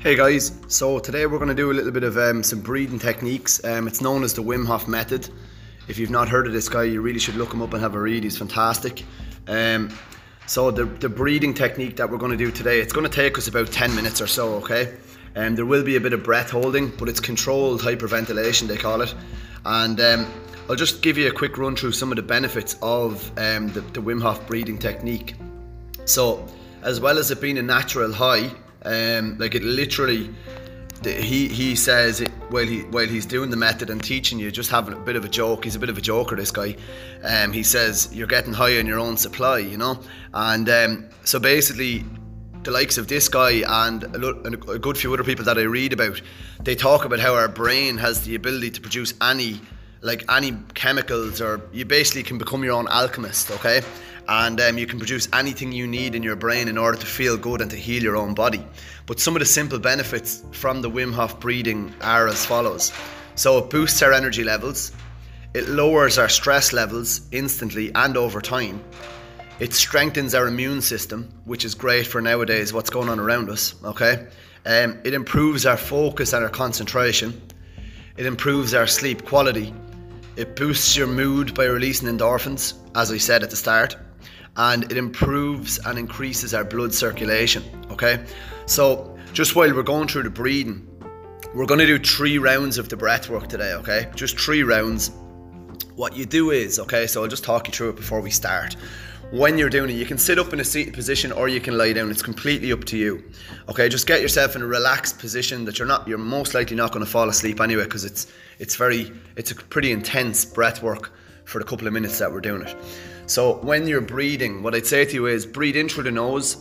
Hey guys, so today we're going to do a little bit of um, some breathing techniques. Um, it's known as the Wim Hof method. If you've not heard of this guy, you really should look him up and have a read. He's fantastic. Um, so the, the breathing technique that we're going to do today, it's going to take us about 10 minutes or so, okay? And um, there will be a bit of breath holding, but it's controlled hyperventilation, they call it. And um, I'll just give you a quick run through some of the benefits of um, the, the Wim Hof breathing technique. So, as well as it being a natural high, um, like it literally, he he says it while he while he's doing the method and teaching you, just having a bit of a joke. He's a bit of a joker, this guy. Um, he says you're getting high on your own supply, you know, and um, so basically. The likes of this guy and a, a good few other people that I read about, they talk about how our brain has the ability to produce any like any chemicals or you basically can become your own alchemist okay and um, you can produce anything you need in your brain in order to feel good and to heal your own body. But some of the simple benefits from the Wim Hof breathing are as follows. So it boosts our energy levels it lowers our stress levels instantly and over time it strengthens our immune system which is great for nowadays what's going on around us okay? Um, it improves our focus and our concentration it improves our sleep quality it boosts your mood by releasing endorphins, as I said at the start, and it improves and increases our blood circulation. Okay, so just while we're going through the breathing, we're going to do three rounds of the breath work today. Okay, just three rounds. What you do is, okay, so I'll just talk you through it before we start when you're doing it. You can sit up in a seated position or you can lie down. It's completely up to you. Okay, just get yourself in a relaxed position that you're not you're most likely not going to fall asleep anyway because it's it's very it's a pretty intense breath work for the couple of minutes that we're doing it. So when you're breathing, what I'd say to you is breathe in through the nose.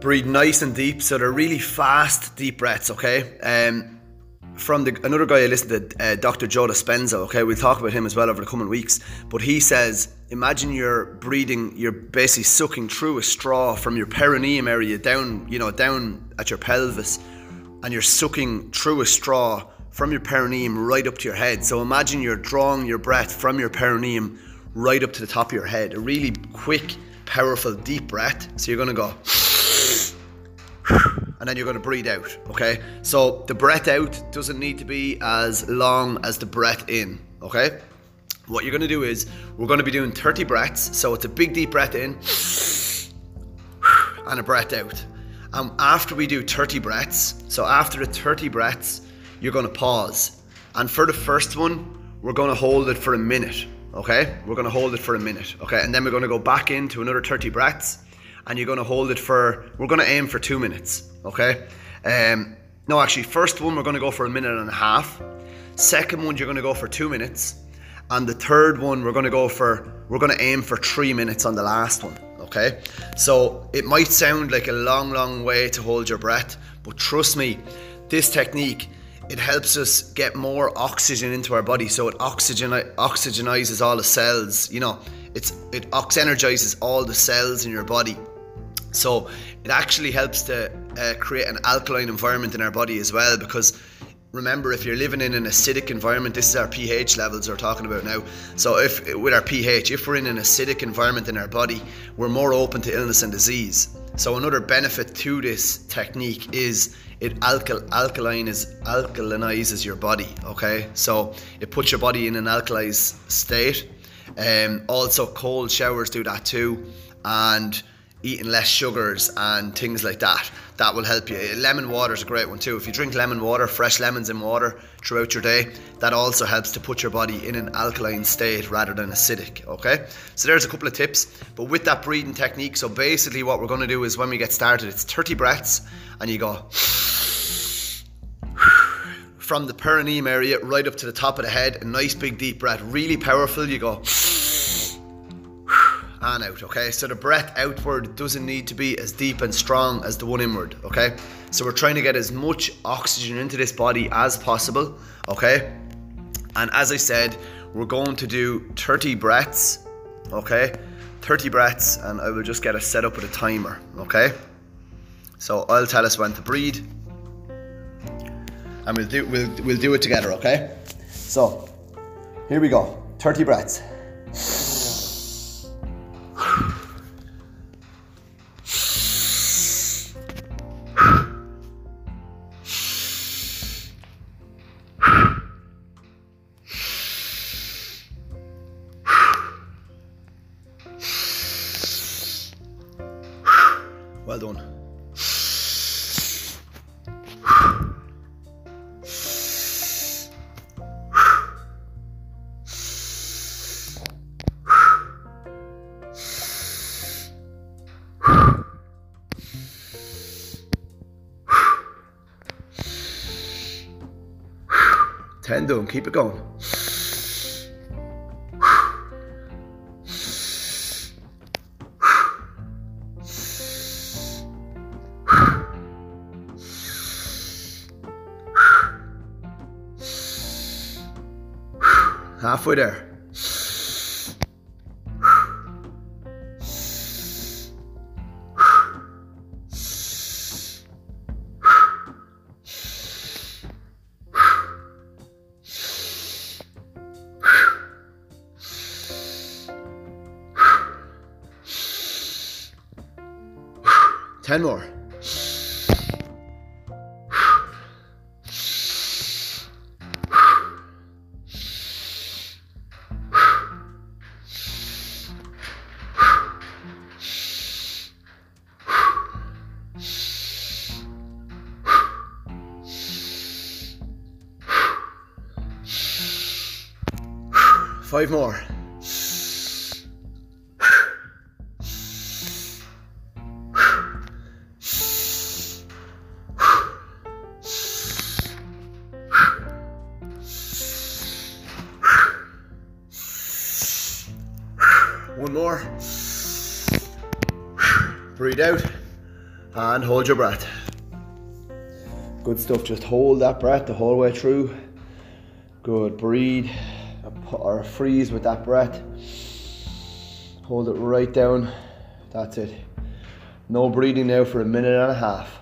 Breathe nice and deep, so they're really fast, deep breaths, okay? Um, from the, another guy I listened to, uh, Dr. Joe Dispenza. Okay, we'll talk about him as well over the coming weeks. But he says, imagine you're breathing, you're basically sucking through a straw from your perineum area down, you know, down at your pelvis, and you're sucking through a straw from your perineum right up to your head. So imagine you're drawing your breath from your perineum right up to the top of your head. A really quick, powerful, deep breath. So you're gonna go and then you're going to breathe out. Okay, so the breath out doesn't need to be as long as the breath in. Okay, what you're going to do is we're going to be doing 30 breaths. So it's a big deep breath in and a breath out. And after we do 30 breaths, so after the 30 breaths, you're going to pause. And for the first one, we're going to hold it for a minute. Okay, we're going to hold it for a minute. Okay, and then we're going to go back into another 30 breaths and you're going to hold it for, we're going to aim for two minutes, okay? Um, no, actually, first one we're going to go for a minute and a half. Second one you're going to go for two minutes, and the third one we're going to go for, we're going to aim for three minutes on the last one, okay? So it might sound like a long, long way to hold your breath, but trust me, this technique it helps us get more oxygen into our body. So it oxygen oxygenizes all the cells you know it's it oxygenizes all the cells in your body. So it actually helps to uh, create an alkaline environment in our body as well because remember if you're living in an acidic environment this is our ph levels we're talking about now. So if with our ph if we're in an acidic environment in our body we're more open to illness and disease. So another benefit to this technique is it alkal- alkaline is alkalinizes your body okay? So it puts your body in an alkalized state. Um, also cold showers do that too. And eating less sugars and things like that. That will help you. Lemon water is a great one too. If you drink lemon water, fresh lemons in water throughout your day, that also helps to put your body in an alkaline state rather than acidic. Okay, so there's a couple of tips. But with that breathing technique, so basically what we're going to do is when we get started, it's 30 breaths, and you go from the perineum area right up to the top of the head, a nice big deep breath, really powerful. You go and out, okay? So the breath outward doesn't need to be as deep and strong as the one inward, okay? So we're trying to get as much oxygen into this body as possible, okay? And as I said, we're going to do 30 breaths, okay? 30 breaths, and I will just get us set up with a timer, okay? So I'll tell us when to breathe, and we'll do we'll we'll do it together, okay? So here we go. 30 breaths. Well done. Ten done, keep it going. Halfway there. Ten more. Five more. One more. Breathe out and hold your breath. Good stuff. Just hold that breath the whole way through. Good. Breathe or freeze with that breath. Hold it right down. That's it. No breathing now for a minute and a half.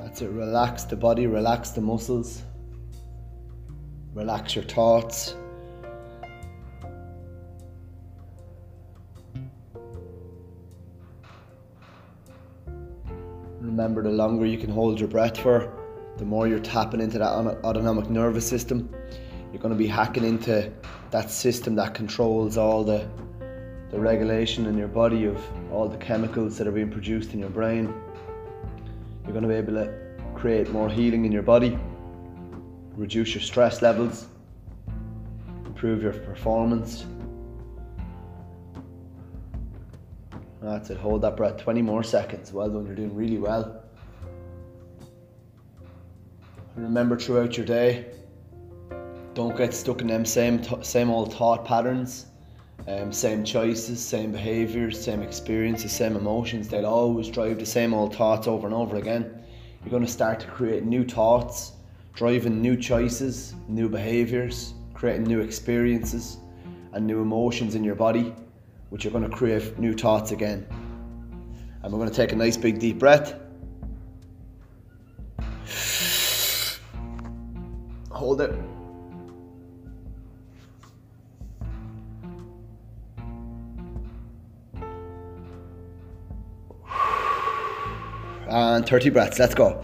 That's it. Relax the body, relax the muscles, relax your thoughts. Remember, the longer you can hold your breath for, the more you're tapping into that autonomic nervous system. You're going to be hacking into that system that controls all the, the regulation in your body of all the chemicals that are being produced in your brain. You're going to be able to create more healing in your body, reduce your stress levels, improve your performance. That's it. Hold that breath 20 more seconds. Well done. You're doing really well. remember throughout your day, don't get stuck in them same same old thought patterns, um, same choices, same behaviors, same experiences, same emotions. They'll always drive the same old thoughts over and over again. You're going to start to create new thoughts, driving new choices, new behaviors, creating new experiences, and new emotions in your body which are going to create new thoughts again. And we're going to take a nice big deep breath. Hold it. And 30 breaths. Let's go.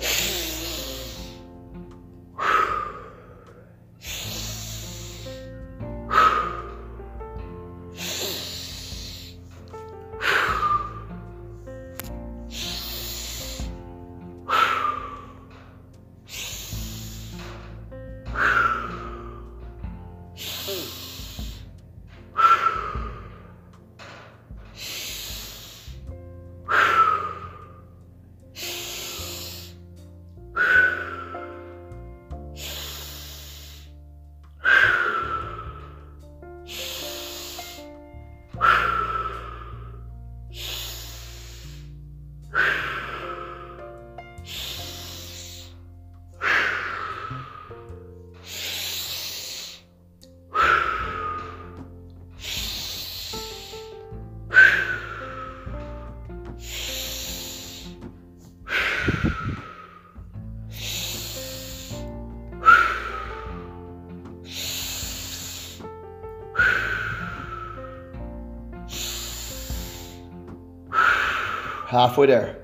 Halfway there.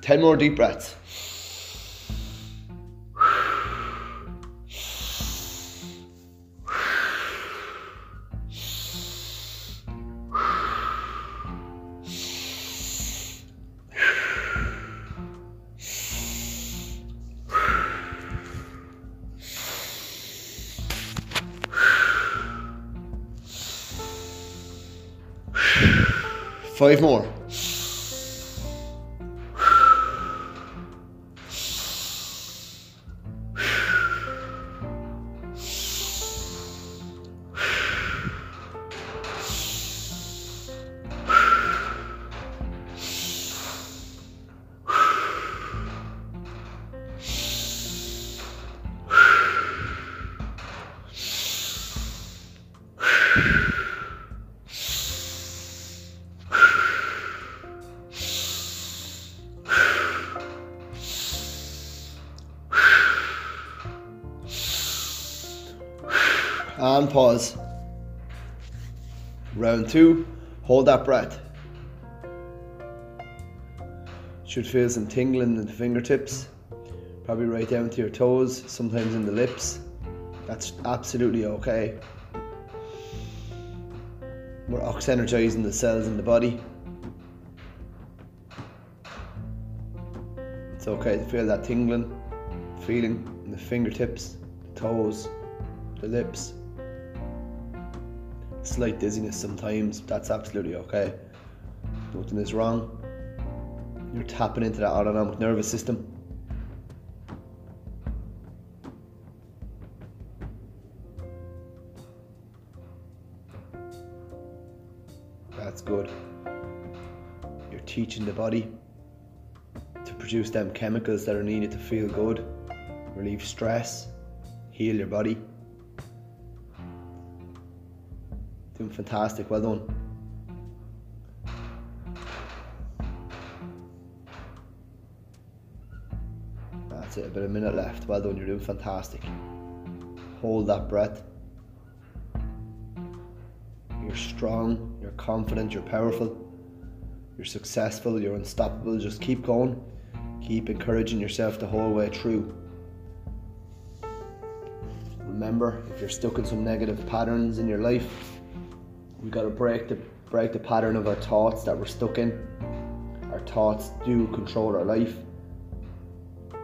Ten more deep breaths. Five more. And pause. Round two, hold that breath. Should feel some tingling in the fingertips, probably right down to your toes, sometimes in the lips. That's absolutely okay. We're ox energizing the cells in the body. It's okay to feel that tingling feeling in the fingertips, the toes, the lips slight dizziness sometimes. That's absolutely okay. Nothing is wrong. You're tapping into that autonomic nervous system. That's good. You're teaching the body to produce them chemicals that are needed to feel good, relieve stress, heal your body. Fantastic. Well done. That's it. About a minute left. Well done. You're doing fantastic. Hold that breath. You're strong. You're confident. You're powerful. You're successful. You're unstoppable. Just keep going. Keep encouraging yourself the whole way through. Remember, if you're stuck in some negative patterns in your life, we got to break the break the pattern of our thoughts that we're stuck in. Our thoughts do control our life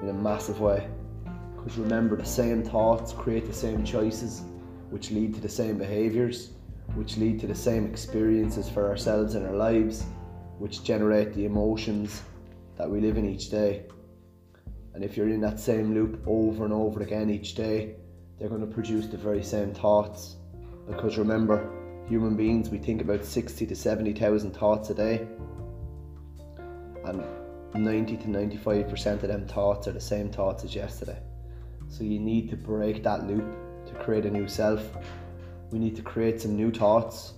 in a massive way. Because remember, the same thoughts create the same choices, which lead to the same behaviors, which lead to the same experiences for ourselves in our lives, which generate the emotions that we live in each day. And if you're in that same loop over and over again each day, they're going to produce the very same thoughts. Because remember, human beings, we think about 60 to 70,000 thoughts a day. And 90 to 95% of them thoughts are the same thoughts as yesterday. So you need to break that loop to create a new self. We need to create some new thoughts,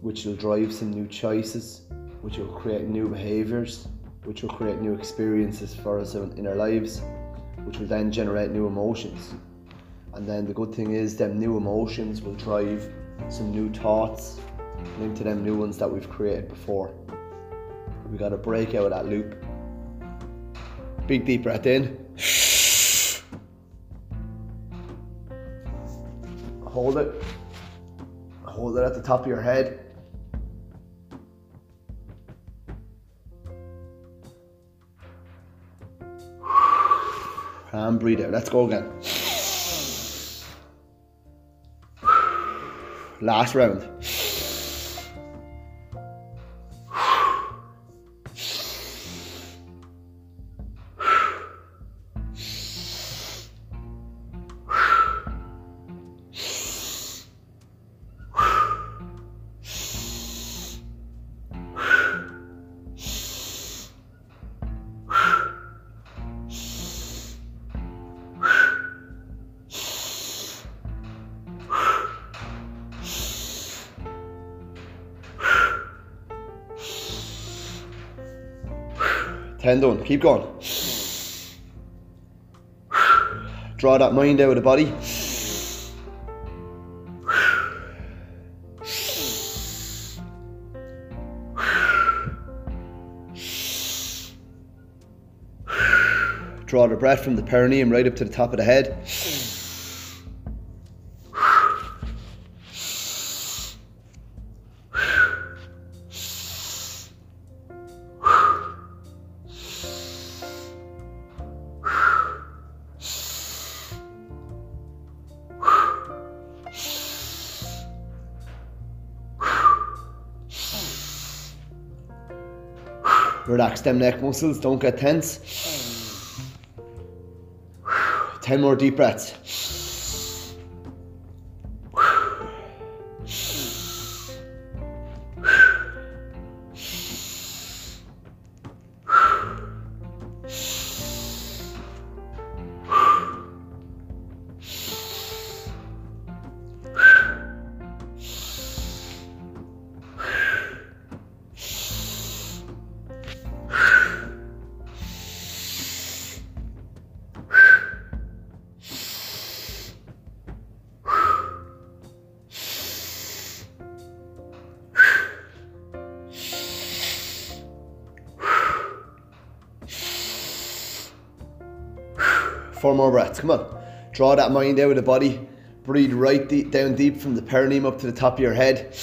which will drive some new choices, which will create new behaviors, which will create new experiences for us in our lives, which will then generate new emotions. And then the good thing is, them new emotions will drive some new thoughts linked to them new ones that we've created before. We got to break out of that loop. Big deep breath in. Hold it. Hold it at the top of your head. And breathe out. Let's go again. Last round. down. Keep going. Draw that mind out of the body. Draw the breath from the perineum right up to the top of the head. Them neck muscles, don't get tense. 10 more deep breaths. Four more breaths. Come on. Draw that mind out of the body. Breathe right deep, down deep from the perineum up to the top of your head.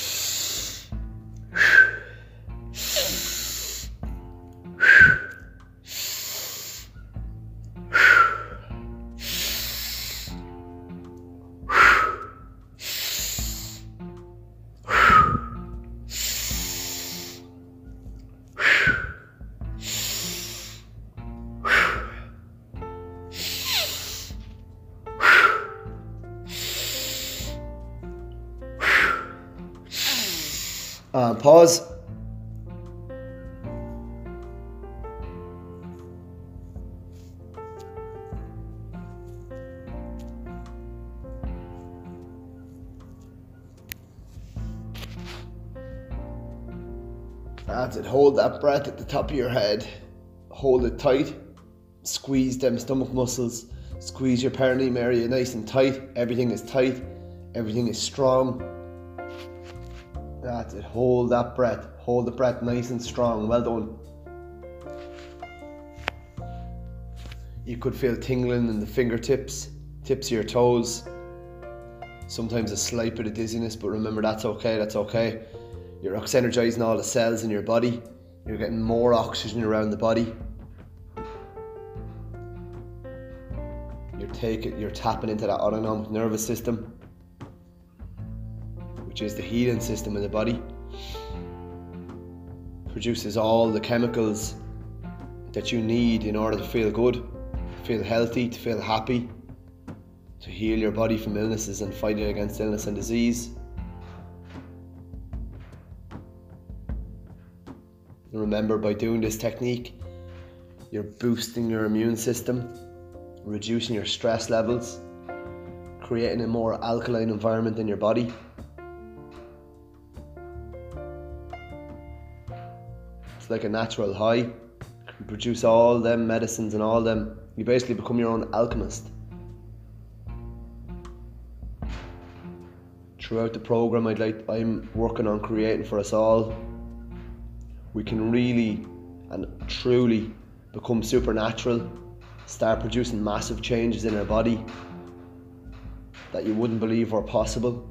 Uh, pause. That's it. Hold that breath at the top of your head. Hold it tight. Squeeze them stomach muscles. Squeeze your perineum area nice and tight. Everything is tight. Everything is strong. That's it. Hold that breath. Hold the breath nice and strong. Well done. You could feel tingling in the fingertips, tips of your toes. Sometimes a slight bit of dizziness, but remember that's okay. That's okay. You're energizing all the cells in your body. You're getting more oxygen around the body. You're taking, you're tapping into that autonomic nervous system which is the healing system in the body, produces all the chemicals that you need in order to feel good, to feel healthy, to feel happy, to heal your body from illnesses and fighting against illness and disease. And remember, by doing this technique, you're boosting your immune system, reducing your stress levels, creating a more alkaline environment in your body. Like a natural high. You produce all them medicines and all them. You basically become your own alchemist. Throughout the program, I'd like I'm working on creating for us all. We can really and truly become supernatural, start producing massive changes in our body that you wouldn't believe were possible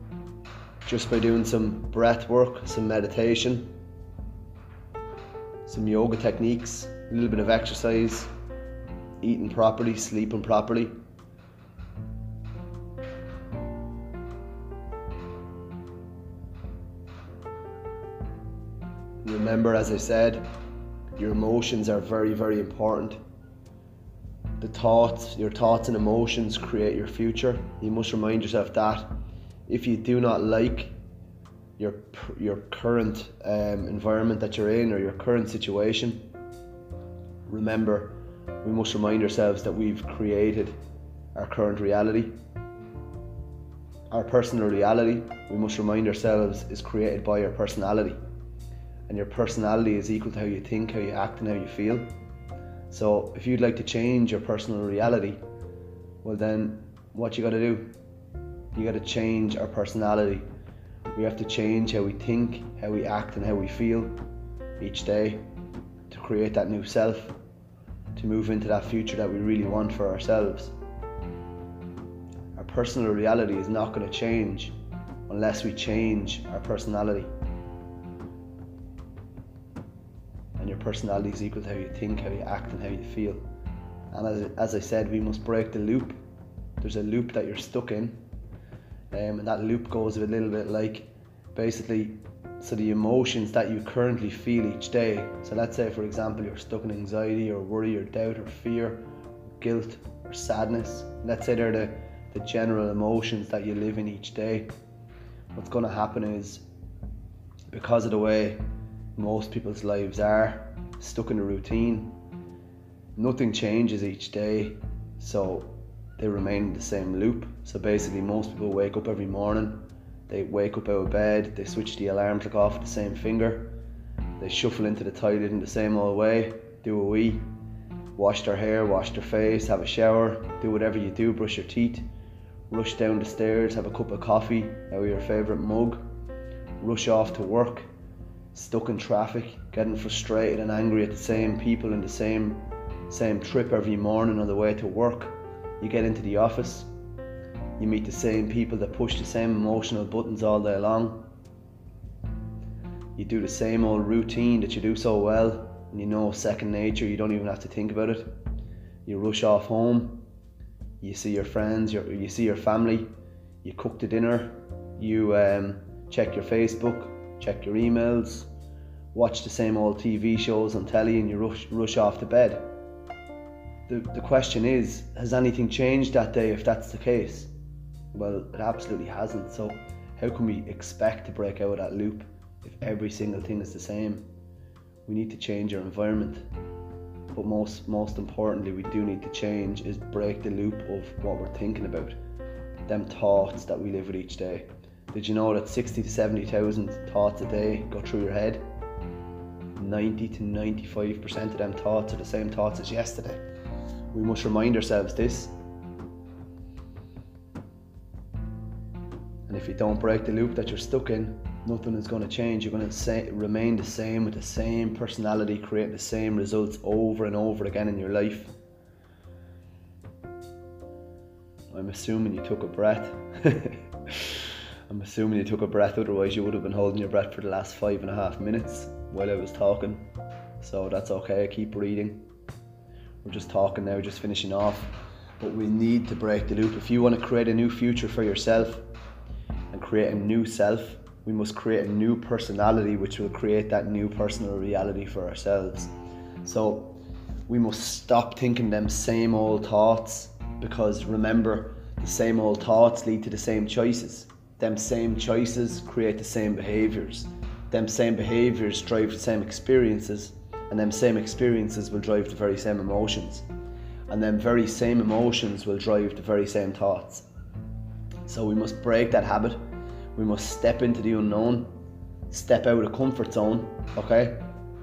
just by doing some breath work, some meditation some yoga techniques, a little bit of exercise, eating properly, sleeping properly. Remember, as I said, your emotions are very, very important. The thoughts, your thoughts and emotions create your future. You must remind yourself that if you do not like your your current um, environment that you're in or your current situation, remember we must remind ourselves that we've created our current reality. Our personal reality, we must remind ourselves, is created by your personality. And your personality is equal to how you think, how you act, and how you feel. So if you'd like to change your personal reality, well then what you gotta do? You gotta change our personality we have to change how we think, how we act, and how we feel each day to create that new self. to move into that future that we really want for ourselves. Our personal reality is not going to change unless we change our personality. And your personality is equal to how you think, how you act, and how you feel. And as, as I said, we must break the loop. There's a loop that you're stuck in, um, and that loop goes a little bit like basically so the emotions that you currently feel each day. So let's say for example you're stuck in anxiety or worry or doubt or fear, or guilt or sadness. Let's say they're the, the general emotions that you live in each day. What's gonna happen is because of the way most people's lives are, stuck in a routine, nothing changes each day. So they remain in the same loop. So basically most people wake up every morning they wake up out of bed, they switch the alarm clock off the same finger, they shuffle into the toilet in the same old way, do a wee, wash their hair, wash their face, have a shower, do whatever you do, brush your teeth, rush down the stairs, have a cup of coffee out of your favourite mug, rush off to work, stuck in traffic, getting frustrated and angry at the same people in the same same trip every morning on the way to work. You get into the office, you meet the same people that push the same emotional buttons all day long. You do the same old routine that you do so well, and you know second nature, you don't even have to think about it. You rush off home, you see your friends, you you see your family, you cook the dinner, you um, check your Facebook, check your emails, watch the same old TV shows on telly, and you rush, rush off to bed. The, the question is, has anything changed that day if that's the case? Well, it absolutely hasn't. So, how can we expect to break out of that loop if every single thing is the same? We need to change our environment. But most most importantly, we do need to change is break the loop of what we're thinking about. Them thoughts that we live with each day. Did you know that 60 to 70,000 thoughts a day go through your head? 90 to 95% of them thoughts are the same thoughts as yesterday. We must remind ourselves this And if you don't break the loop that you're stuck in, nothing is going to change. You're going to say, remain the same with the same personality, create the same results over and over again in your life. I'm assuming you took a breath. I'm assuming you took a breath, otherwise, you would have been holding your breath for the last five and a half minutes while I was talking. So that's okay, keep breathing. We're just talking now, just finishing off. But we need to break the loop. If you want to create a new future for yourself, and create a new self, we must create a new personality which will create that new personal reality for ourselves. So we must stop thinking them same old thoughts because remember, the same old thoughts lead to the same choices. Them same choices create the same behaviors. Them same behaviors drive the same experiences, and them same experiences will drive the very same emotions. And them very same emotions will drive the very same thoughts. So we must break that habit. We must step into the unknown, step out of comfort zone, okay?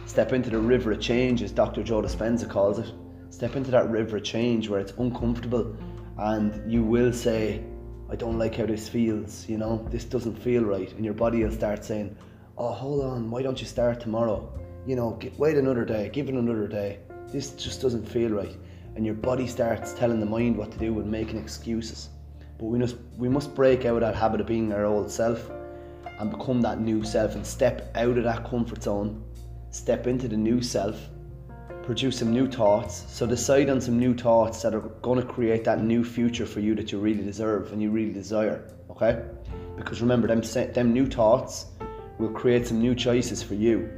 Step into the river of change, as Dr. Joe Dispenza calls it. Step into that river of change where it's uncomfortable and you will say, I don't like how this feels, you know, this doesn't feel right. And your body will start saying, Oh, hold on, why don't you start tomorrow? You know, get, wait another day, give it another day. This just doesn't feel right. And your body starts telling the mind what to do and making excuses. But we must we must break out of that habit of being our old self and become that new self and step out of that comfort zone, step into the new self, produce some new thoughts. So decide on some new thoughts that are going to create that new future for you that you really deserve and you really desire. Okay? Because remember, them them new thoughts will create some new choices for you.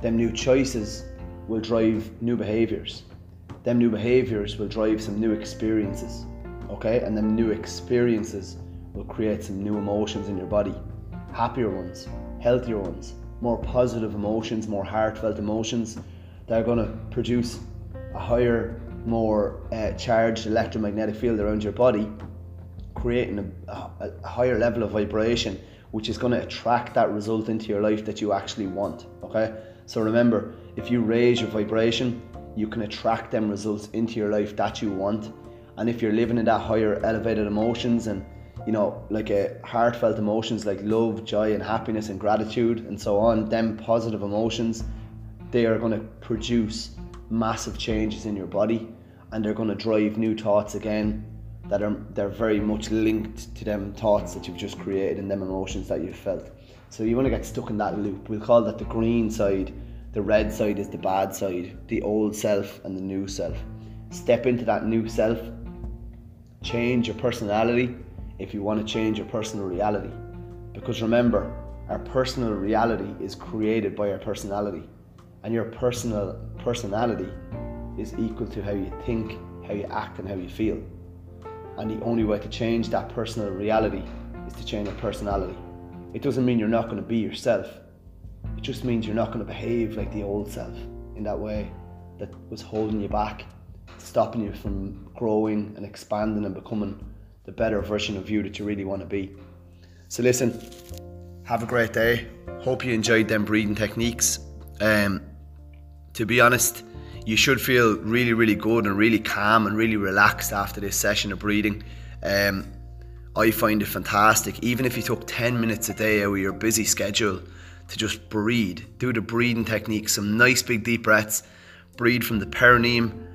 Them new choices will drive new behaviors. Them new behaviors will drive some new experiences okay? And then new experiences will create some new emotions in your body happier ones, healthier ones, more positive emotions, more heartfelt emotions that are going to produce a higher, more uh, charged electromagnetic field around your body, creating a, a, a higher level of vibration, which is going to attract that result into your life that you actually want, okay? So remember, if you raise your vibration, you can attract them results into your life that you want and if you're living in that higher elevated emotions and you know like a heartfelt emotions like love joy and happiness and gratitude and so on them positive emotions they are going to produce massive changes in your body and they're going to drive new thoughts again that are they're very much linked to them thoughts that you've just created and them emotions that you've felt. So you want to get stuck in that loop. We'll call that the green side. The red side is the bad side, the old self and the new self. Step into that new self. Change your personality if you want to change your personal reality. Because remember, our personal reality is created by our personality. And your personal personality is equal to how you think, how you act, and how you feel. And the only way to change that personal reality is to change your personality. It doesn't mean you're not going to be yourself. It just means you're not going to behave like the old self in that way that was holding you back, stopping you from growing and expanding and becoming the better version of you that you really want to be. So listen, have a great day. Hope you enjoyed them breathing techniques. Um, to be honest, you should feel really, really good and really calm and really relaxed after this session of breathing. Um, I find it fantastic. Even if you took 10 minutes a day out of your busy schedule to just breathe, do the breathing technique, some nice big deep breaths, breathe from the perineum,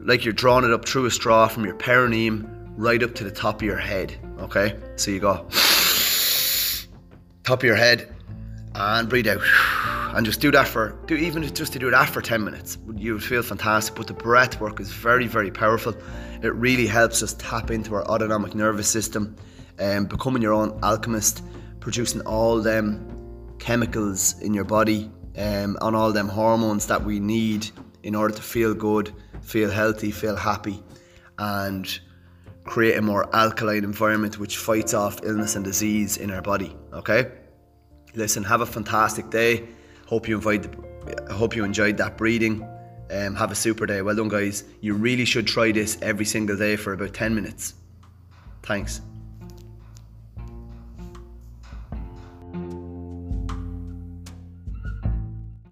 like you're drawing it up through a straw from your perineum right up to the top of your head. Okay, so you go top of your head and breathe out and just do that for do even just to do that for 10 minutes you would feel fantastic. But the breath work is very very powerful. It really helps us tap into our autonomic nervous system and um, becoming your own alchemist producing all them chemicals in your body um, on all them hormones that we need in order to feel good feel healthy feel happy and create a more alkaline environment which fights off illness and disease in our body okay? Listen have a fantastic day Hope you enjoyed. Hope you enjoyed that breathing. Um, have a super day. Well done, guys. You really should try this every single day for about 10 minutes. Thanks.